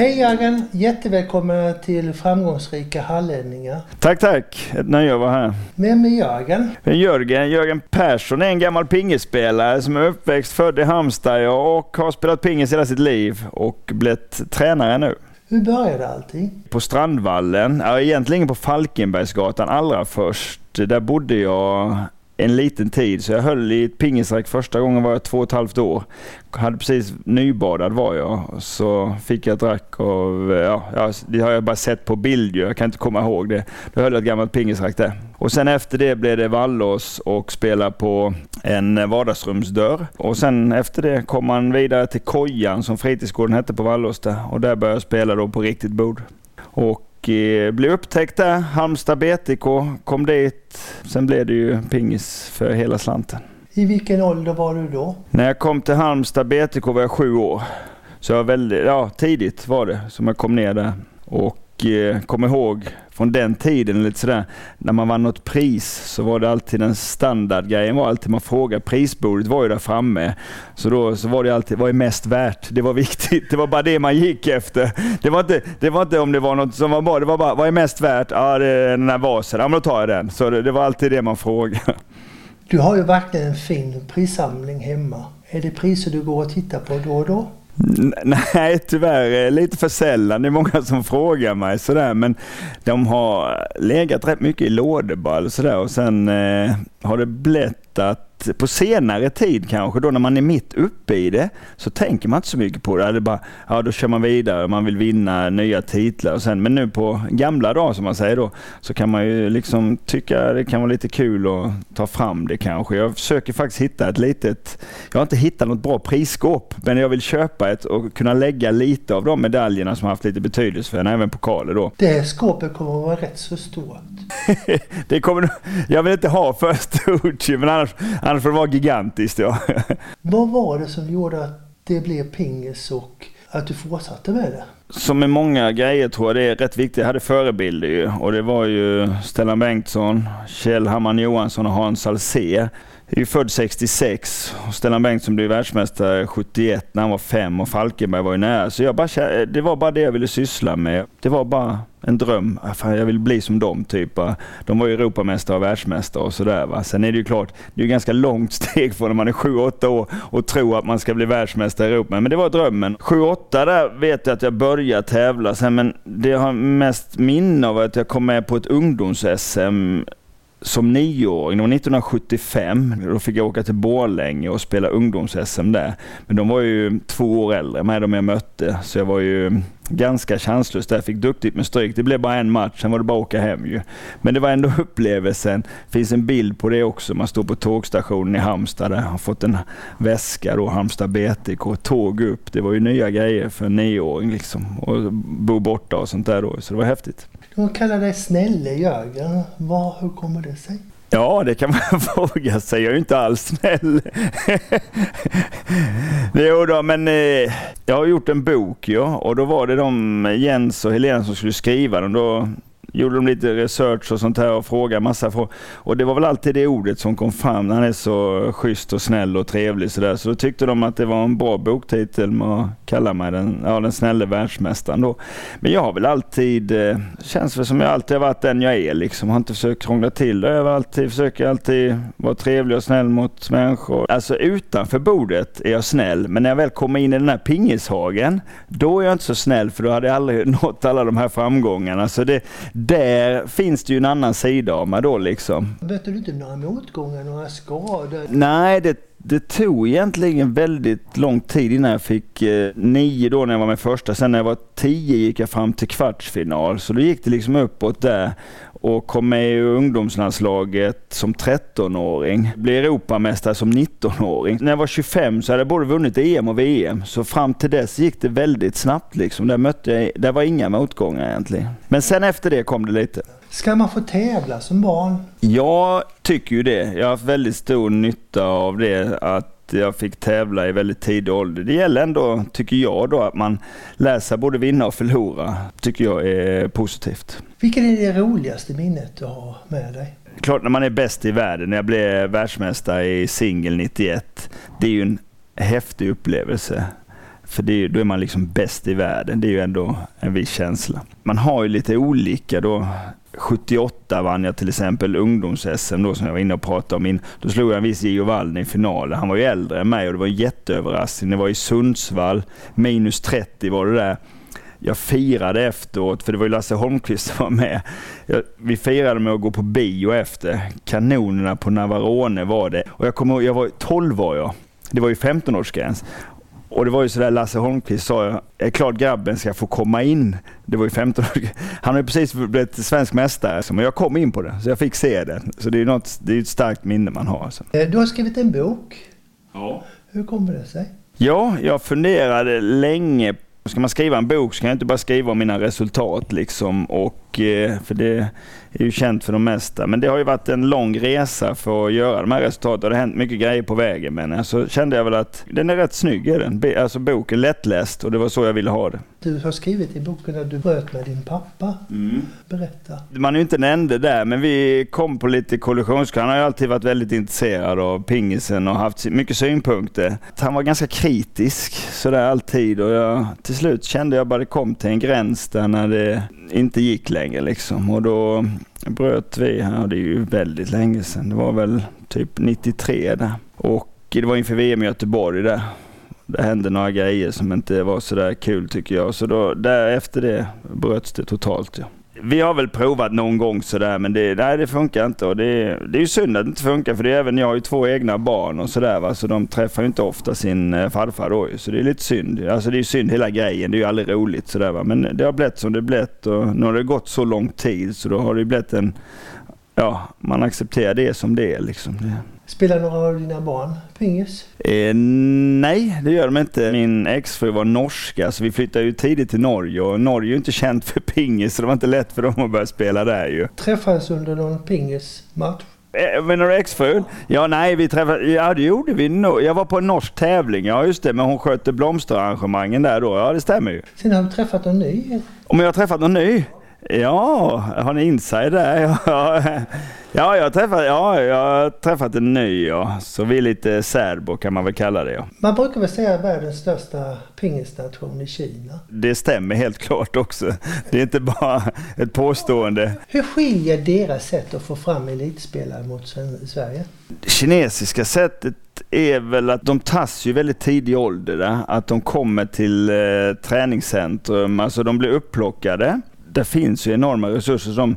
Hej Jörgen! Jättevälkomna till Framgångsrika hallänningar. Tack, tack. Ett nöje att vara här. Vem är Jörgen? Jörgen, Jörgen Persson är en gammal pingisspelare som är uppväxt, född i Halmstad och har spelat pingis hela sitt liv och blivit tränare nu. Hur började allting? På Strandvallen, ja, egentligen på Falkenbergsgatan allra först. Där bodde jag en liten tid. Så jag höll i ett pingisrack första gången var jag två och ett halvt år. Hade precis nybadad var jag. Så fick jag ett rack av, ja, det har jag bara sett på bild Jag kan inte komma ihåg det. Då höll jag ett gammalt pingisrack där. Och sen efter det blev det Vallås och spela på en vardagsrumsdörr. Och sen efter det kom man vidare till Kojan som fritidsgården hette på Vallås där. Och där började jag spela då på riktigt bord. Och Eh, blev upptäckt där. Halmstad BTK kom dit. Sen blev det ju pingis för hela slanten. I vilken ålder var du då? När jag kom till Halmstad BTK var jag sju år. Så jag var väldigt, ja, tidigt var det som jag kom ner där. Och eh, kom ihåg från den tiden, lite sådär, när man vann något pris så var det alltid den standardgrejen var alltid man frågade, prisbordet var ju där framme. Så då så var det alltid, vad är mest värt? Det var viktigt, det var bara det man gick efter. Det var inte, det var inte om det var något som var bra, det var bara, vad är mest värt? Ja, det är den här vasen, ja men då tar jag den. Så det, det var alltid det man frågade. Du har ju verkligen en fin prissamling hemma. Är det priser du går och tittar på då och då? Nej, tyvärr. Eh, lite för sällan. Det är många som frågar mig sådär, men de har legat rätt mycket i lådeball sådär. Och sen eh, har det blivit att på senare tid kanske, då när man är mitt uppe i det, så tänker man inte så mycket på det. det bara, ja, då kör man vidare, man vill vinna nya titlar. Och sen, men nu på gamla dagar som man säger då, så kan man ju liksom tycka det kan vara lite kul att ta fram det kanske. Jag försöker faktiskt hitta ett litet, jag har inte hittat något bra prisskåp, men jag vill köpa ett och kunna lägga lite av de medaljerna som har haft lite betydelse för en, även pokaler då. Det skåpet kommer att vara rätt så stort. det kommer, jag vill inte ha för stort, men annars, annars får det vara gigantiskt. Ja. Vad var det som gjorde att det blev pingis och att du fortsatte med det? Som med många grejer tror jag det är rätt viktigt. Jag hade förebilder ju och det var ju Stellan Bengtsson, Kjell Hamman Johansson och Hans Alsér är ju född 66 och Stellan Bengtsson blev världsmästare 71 när han var fem och Falkenberg var ju nära. Så jag bara, eh, det var bara det jag ville syssla med. Det var bara en dröm. Ah, fan, jag vill bli som dem. Typ. De var ju Europamästare och världsmästare och sådär. Sen är det ju klart, det är ju ganska långt steg från när man är 7-8 år och tror att man ska bli världsmästare i Europa. Men det var drömmen. 7-8 där vet jag att jag började tävla. Sen, men det jag har mest minne av är att jag kom med på ett ungdoms-SM som nioåring, det var 1975, då fick jag åka till Borlänge och spela ungdoms-SM där. Men de var ju två år äldre med de jag mötte, så jag var ju ganska chanslös där. Fick duktigt med stryk. Det blev bara en match, sen var det bara att åka hem ju. Men det var ändå upplevelsen. Det finns en bild på det också. Man står på tågstationen i Halmstad där. Har fått en väska då, Halmstad BTK. Tåg upp. Det var ju nya grejer för en nioåring liksom. Och bo borta och sånt där då. Så det var häftigt. De kallar dig Snälle Jörgen. Var, hur kommer det sig? Ja, det kan man fråga sig. Jag är ju inte alls snäll. jo då, men eh, jag har gjort en bok ja, och då var det de Jens och Helena som skulle skriva den. Då gjorde de lite research och sånt här och frågade massa frågor. Och det var väl alltid det ordet som kom fram. Han är så schysst och snäll och trevlig sådär. Så då tyckte de att det var en bra boktitel med att kalla mig den, ja, den snälle världsmästaren då. Men jag har väl alltid, eh, känns väl som jag alltid har varit den jag är liksom. Har inte försökt krångla till det. Jag har alltid, försöker alltid vara trevlig och snäll mot människor. Alltså utanför bordet är jag snäll, men när jag väl kommer in i den här pingishagen, då är jag inte så snäll för då hade jag aldrig nått alla de här framgångarna. Så det, där finns det ju en annan sida av mig då liksom. Mötte du inte några motgångar, några skador? Nej, det, det tog egentligen väldigt lång tid innan jag fick eh, nio då när jag var med första. Sen när jag var tio gick jag fram till kvartsfinal. Så då gick det liksom uppåt där och kom med i ungdomslandslaget som 13-åring. Blev Europamästare som 19-åring. När jag var 25 så hade jag både vunnit EM och VM. Så fram till dess gick det väldigt snabbt. Liksom. Där, mötte jag, där var inga motgångar egentligen. Men sen efter det kom det lite. Ska man få tävla som barn? Jag tycker ju det. Jag har haft väldigt stor nytta av det. Att jag fick tävla i väldigt tidig ålder. Det gäller ändå, tycker jag, då, att man lär sig både vinna och förlora. tycker jag är positivt. Vilket är det roligaste minnet du har med dig? Klart när man är bäst i världen. När jag blev världsmästare i singel 91. Det är ju en häftig upplevelse. För det, då är man liksom bäst i världen. Det är ju ändå en viss känsla. Man har ju lite olika då. 78 vann jag till exempel ungdoms-SM då som jag var inne och pratade om. In. Då slog jag en viss Gio Wallner i finalen. Han var ju äldre än mig och det var en jätteöverraskning. Det var i Sundsvall, minus 30 var det där. Jag firade efteråt, för det var ju Lasse Holmqvist som var med. vi firade med att gå på bio efter. Kanonerna på Navarone var det. Och jag kommer ihåg, jag var 12 var jag. Det var ju 15-årsgräns. Och det var ju sådär Lasse Holmqvist sa, jag är klart grabben ska få komma in. Det var ju 15 år. Han har ju precis blivit svensk mästare, men jag kom in på det, så jag fick se det. Så det är, något, det är ett starkt minne man har. Alltså. Du har skrivit en bok. Ja. Hur kommer det sig? Ja, jag funderade länge Ska man skriva en bok så kan jag inte bara skriva om mina resultat liksom. Och, eh, för det är ju känt för de mesta. Men det har ju varit en lång resa för att göra de här resultaten. Det har hänt mycket grejer på vägen. Men så kände jag väl att den är rätt snygg. Är den. Alltså boken lättläst och det var så jag ville ha det. Du har skrivit i boken att du bröt med din pappa. Mm. Berätta. Man är ju inte den enda där, men vi kom på lite kollisionskurs. Han har ju alltid varit väldigt intresserad av pingisen och haft mycket synpunkter. Han var ganska kritisk sådär alltid och jag, till slut kände jag bara det kom till en gräns där när det inte gick längre liksom. Och då bröt vi, ja det är ju väldigt länge sedan, det var väl typ 93 där. Och det var inför VM i Göteborg där det hände några grejer som inte var så där kul tycker jag. Så då, efter det bröts det totalt. Ja. Vi har väl provat någon gång sådär men det, nej, det funkar inte. Och det, det är ju synd att det inte funkar för det är även jag har ju två egna barn och sådär va. Så de träffar ju inte ofta sin eh, farfar då Så det är lite synd. Alltså det är ju synd hela grejen. Det är ju aldrig roligt sådär va. Men det har blivit som det blivit och nu har det gått så lång tid så då har det blivit en ja, man accepterar det som det är. Liksom. Spelar några av dina barn pingis? Eh, nej, det gör de inte. Min exfru var norska, så vi flyttade ju tidigt till Norge och Norge är ju inte känt för pingis, så det var inte lätt för dem att börja spela där ju. Träffades under någon pingismatch? Eh, menar du exfrun? Ja, nej, vi träffade, ja det gjorde vi nog. Jag var på en norsk tävling, ja just det, men hon skötte blomsterarrangemangen där då. Ja, det stämmer ju. Sen har du träffat någon ny? Om jag har träffat någon ny? Ja, har ni inside där? Ja, jag har träffat, ja, jag har träffat en ny ja. Så vi är lite särbo kan man väl kalla det ja. Man brukar väl säga världens största pingisnation i Kina? Det stämmer helt klart också. Det är inte bara ett påstående. Hur skiljer deras sätt att få fram elitspelare mot Sverige? Det kinesiska sättet är väl att de tas ju väldigt tidig ålder. Där. Att de kommer till eh, träningscentrum, alltså de blir upplockade det finns ju enorma resurser. som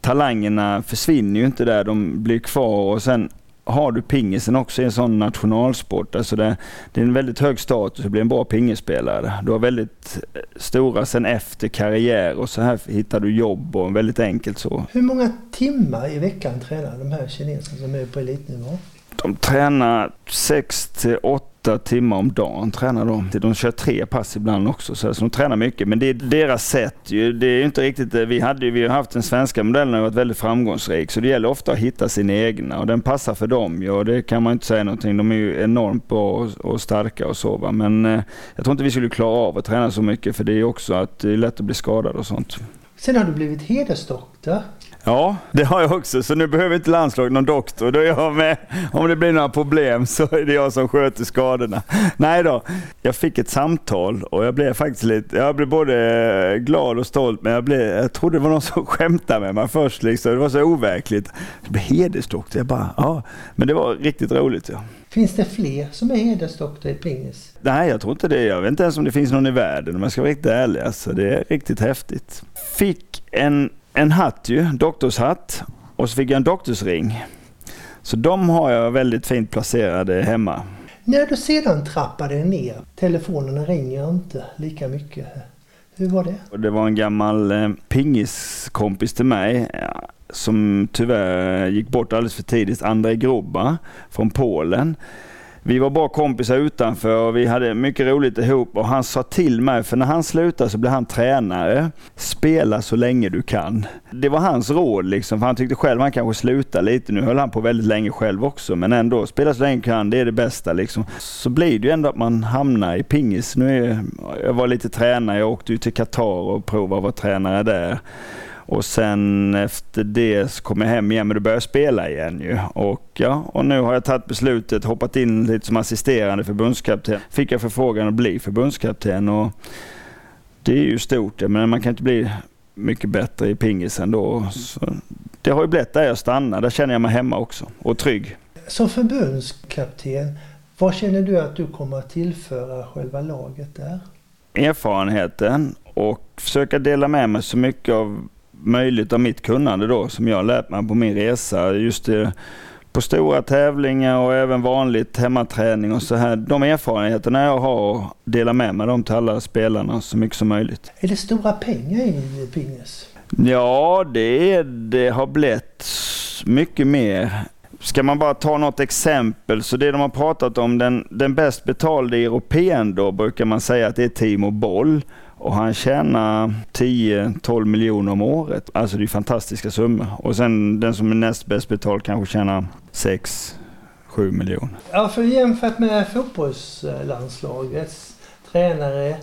Talangerna försvinner ju inte där, de blir kvar och sen har du pingisen också i en sån nationalsport. Alltså det, det är en väldigt hög status att bli en bra pingisspelare. Du har väldigt eh, stora sen efter karriär och så här hittar du jobb och väldigt enkelt så. Hur många timmar i veckan tränar de här kineserna som är på elitnivå? De tränar 6 till 8 åtta timmar om dagen tränar de. De kör tre pass ibland också, så alltså, de tränar mycket. Men det är deras sätt. Det är inte riktigt, eh, vi, hade, vi har haft den svenska modellen och varit väldigt framgångsrik, så det gäller ofta att hitta sin egna och den passar för dem. Ja, det kan man inte säga någonting. De är ju enormt bra och starka och så. Va? Men eh, jag tror inte vi skulle klara av att träna så mycket, för det är också att det är lätt att bli skadad och sånt. Sen har du blivit hedersdoktor. Ja, det har jag också. Så nu behöver inte landslaget någon doktor. Då är jag med. Om det blir några problem så är det jag som sköter skadorna. Nej då. Jag fick ett samtal och jag blev faktiskt lite, jag blev både glad och stolt men jag, blev, jag trodde det var någon som skämtade med mig först. Liksom. Det var så overkligt. Jag blev hedersdoktor. Jag bara, ja. Men det var riktigt roligt. Ja. Finns det fler som är hedersdoktor i pingis? Nej, jag tror inte det. Jag vet inte ens om det finns någon i världen om jag ska vara riktigt ärlig. Alltså, det är riktigt häftigt. Fick en en hatt ju, doktorshatt. Och så fick jag en doktorsring. Så de har jag väldigt fint placerade hemma. När du sedan trappade ner, telefonerna ringer inte lika mycket. Hur var det? Det var en gammal eh, pingiskompis till mig som tyvärr gick bort alldeles för tidigt, Andrei Groba från Polen vi var bara kompisar utanför och vi hade mycket roligt ihop och han sa till mig, för när han slutade så blev han tränare. Spela så länge du kan. Det var hans råd liksom, för han tyckte själv han kanske slutade lite. Nu höll han på väldigt länge själv också, men ändå, spela så länge du kan, det är det bästa liksom. Så blir det ju ändå att man hamnar i pingis. Nu är, jag var lite tränare, jag åkte ju till Qatar och provade att vara tränare där. Och sen efter det så kom jag hem igen, men då började jag spela igen ju. Och, ja, och nu har jag tagit beslutet, hoppat in lite som assisterande förbundskapten. Fick jag förfrågan att bli förbundskapten och det är ju stort, men man kan inte bli mycket bättre i pingisen då. Så det har ju blivit där jag stannar, där känner jag mig hemma också och trygg. Som förbundskapten, vad känner du att du kommer att tillföra själva laget där? Erfarenheten och försöka dela med mig så mycket av möjligt av mitt kunnande då som jag lärt mig på min resa. Just på stora tävlingar och även vanligt hemmaträning och så här. De erfarenheterna jag har, dela med mig dem till alla spelarna så mycket som möjligt. Är det stora pengar i pingis? Ja, det, är, det har blivit mycket mer. Ska man bara ta något exempel, så det de har pratat om, den, den bäst betalde europeen då brukar man säga att det är Timo Boll. Och han tjänar 10-12 miljoner om året. Alltså det är fantastiska summor. Och sen den som är näst bäst betald kanske tjänar 6-7 miljoner. Ja, för jämfört med fotbollslandslagets tränare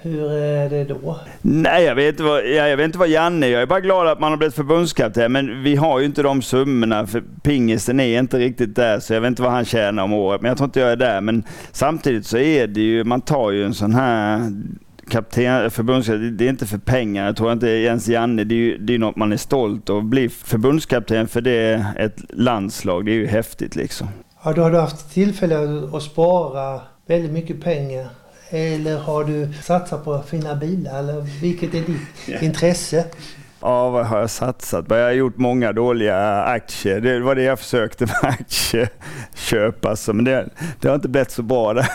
hur är det då? Nej, jag vet, vad, jag vet inte vad Janne Jag är bara glad att man har blivit förbundskapten. Men vi har ju inte de summorna. För pingisen är inte riktigt där. Så jag vet inte vad han tjänar om året. Men jag tror inte jag är där. Men samtidigt så är det ju, man tar ju en sån här kapten, förbundskapten, det är inte för pengar. Jag tror inte ens Janne, det är ju det är något man är stolt över. Att bli förbundskapten för det ett landslag, det är ju häftigt liksom. Ja, då har du haft tillfälle att spara väldigt mycket pengar eller har du satsat på fina bilar? Eller vilket är ditt intresse? Ja, vad har jag satsat Jag har gjort många dåliga aktier. Det var det jag försökte med aktieköp. Alltså. Men det, det har inte blivit så bra. Där.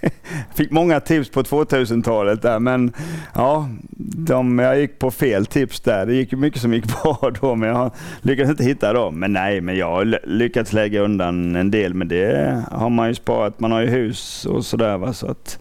Fick många tips på 2000-talet där, men ja, de, jag gick på fel tips där. Det gick mycket som gick bra då, men jag lyckades inte hitta dem. Men nej, men jag har lyckats lägga undan en del, men det har man ju sparat. Man har ju hus och sådär. Så att,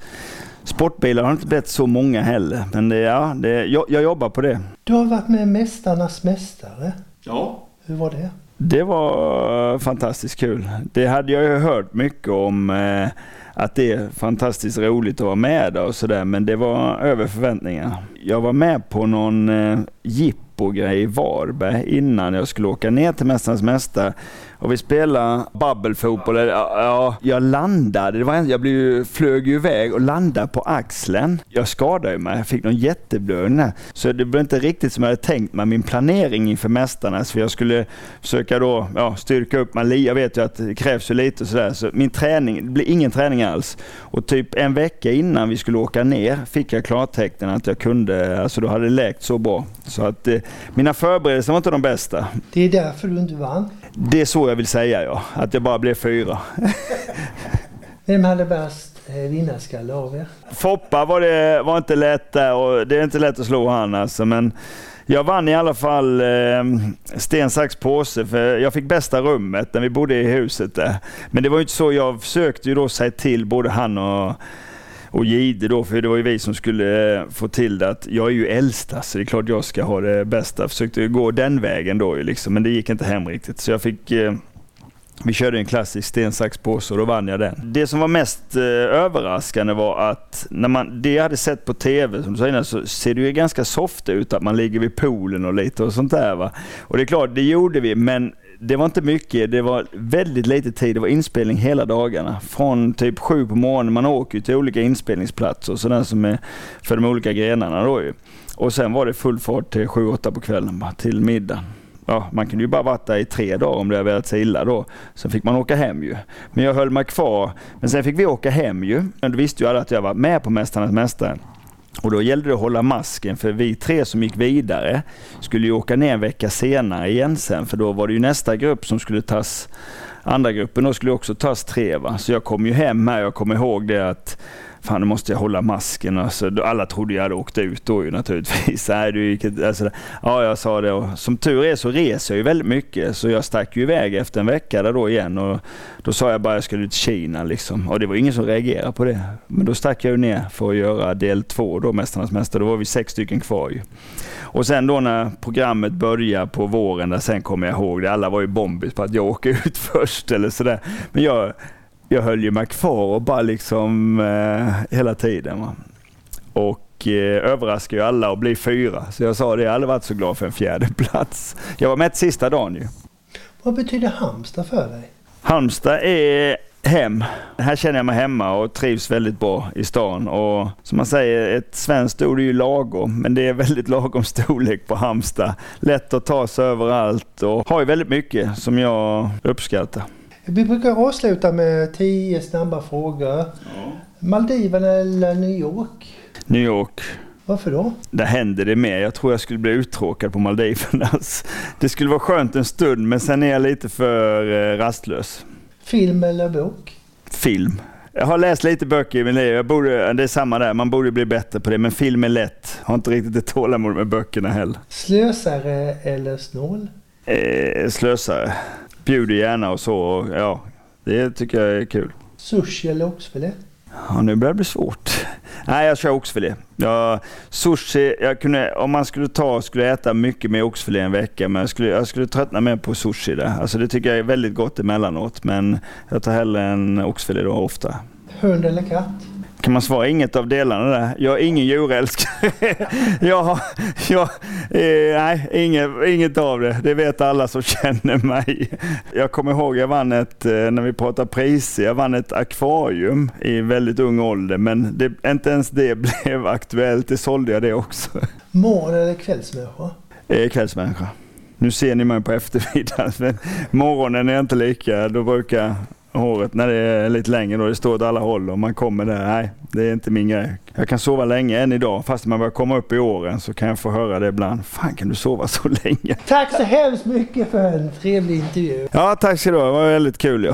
Sportbilar har inte blivit så många heller, men det, ja, det, jag, jag jobbar på det. Du har varit med Mästarnas Mästare. Ja. Hur var det? Det var fantastiskt kul. Det hade jag ju hört mycket om. Eh, att det är fantastiskt roligt att vara med och sådär, men det var över förväntningarna. Jag var med på någon eh, jippo-grej i Varberg innan jag skulle åka ner till Mästarnas Mästare och vi spelade bubbelfotboll. Ja, jag landade, det var en, jag blev, flög ju iväg och landade på axeln. Jag skadade mig, jag fick någon jätteblödning. Så det blev inte riktigt som jag hade tänkt mig, min planering inför Mästarnas. För jag skulle försöka då ja, styrka upp mig. Jag vet ju att det krävs ju lite sådär. Så min träning, det blev ingen träning alls. Och typ en vecka innan vi skulle åka ner fick jag klartecken att jag kunde, alltså då hade det läkt så bra. Så att eh, mina förberedelser var inte de bästa. Det är därför du inte vann? Det är så jag vill säga ja, att jag bara blev fyra. Vem hade bäst eh, vinnarskalle av er? Foppa var, det, var inte lätt där och det är inte lätt att slå han alltså. Men jag vann i alla fall eh, sten, sax, påse för jag fick bästa rummet när vi bodde i huset där. Men det var ju inte så, jag försökte ju då säga till både han och och Gide då, för det var ju vi som skulle eh, få till det att jag är ju äldsta så alltså, det är klart jag ska ha det bästa. Jag försökte gå den vägen då liksom, men det gick inte hem riktigt. Så jag fick eh, vi körde en klassisk sten, sax, påse och då vann jag den. Det som var mest eh, överraskande var att när man, det jag hade sett på TV som du sa innan, så ser det ju ganska soft ut att man ligger vid poolen och lite och sånt där. Va? Och det är klart, det gjorde vi, men det var inte mycket, det var väldigt lite tid. Det var inspelning hela dagarna. Från typ sju på morgonen, man åker ju till olika inspelningsplatser sådär som är för de olika grenarna då ju. Och sen var det full fart till sju, åtta på kvällen bara, till middagen. Ja, man kunde ju bara varit där i tre dagar om det hade velat sig illa då. Sen fick man åka hem ju. Men jag höll mig kvar. Men sen fick vi åka hem ju. Men då visste ju alla att jag var med på Mästarnas Mästare. Och då gällde det att hålla masken för vi tre som gick vidare skulle ju åka ner en vecka senare igen sen för då var det ju nästa grupp som skulle tas andra gruppen då skulle också tas tre. Va? Så jag kom ju hem här, jag kommer ihåg det att fan nu måste jag hålla masken. Alltså, alla trodde jag hade åkt ut då ju naturligtvis. Nej, du gick, alltså, ja, jag sa det och som tur är så reser jag ju väldigt mycket så jag stack ju iväg efter en vecka där då igen och då sa jag bara att jag skulle till Kina liksom. Och det var ingen som reagerade på det. Men då stack jag ju ner för att göra del två då, Mästarnas Mästare. Då var vi sex stycken kvar ju. Och sen då när programmet började på våren, där sen kommer jag ihåg det, alla var ju bombis på att jag åker ut först eller sådär. Men jag jag höll ju mig kvar och bara liksom eh, hela tiden. Va? Och eh, överraska ju alla och bli fyra. Så jag sa det, jag har aldrig varit så glad för en fjärde plats. Jag var med sista dagen ju. Vad betyder Halmstad för dig? Halmstad är hem. Här känner jag mig hemma och trivs väldigt bra i stan. Och som man säger, ett svenskt ord är ju lagom, men det är väldigt lagom storlek på Halmstad. Lätt att ta sig överallt och har ju väldigt mycket som jag uppskattar. Vi brukar avsluta med tio snabba frågor. Ja. Maldiverna eller New York? New York. Varför då? Där händer det mer. Jag tror jag skulle bli uttråkad på Maldiverna. Det skulle vara skönt en stund men sen är jag lite för eh, rastlös. Film eller bok? Film. Jag har läst lite böcker i mitt liv. Jag borde, det är samma där, man borde bli bättre på det. Men film är lätt. Jag har inte riktigt ett tålamod med böckerna heller. Slösare eller snål? Eh, slösare. Bjuder gärna och så. Och, ja, det tycker jag är kul. Sushi eller oxfilé? Ja, nu börjar det bli svårt. Nej, jag kör oxfilé. Jag, sushi, jag kunde, om man skulle ta skulle jag äta mycket mer oxfilé en vecka, men jag skulle, jag skulle tröttna mer på sushi. Där. Alltså det tycker jag är väldigt gott emellanåt, men jag tar hellre en oxfilé då ofta. Hund eller katt? Kan man svara inget av delarna där? Jag är ingen djurälskare. jag jag, eh, nej, inget, inget av det. Det vet alla som känner mig. Jag kommer ihåg, jag vann ett, eh, när vi pratar priser, jag vann ett akvarium i väldigt ung ålder. Men det, inte ens det blev aktuellt. Det sålde jag det också. Morgon eller kvällsmänniska? Eh, kvällsmänniska. Nu ser ni mig på eftermiddagen, men morgonen är inte lika. Då brukar håret när det är lite längre då det står åt alla håll och man kommer där. Nej, det är inte min grej. Jag kan sova länge än idag fast man börjar komma upp i åren så kan jag få höra det ibland. Fan kan du sova så länge? Tack så hemskt mycket för en trevlig intervju. Ja, tack ska du ha. Det var väldigt kul. Ja.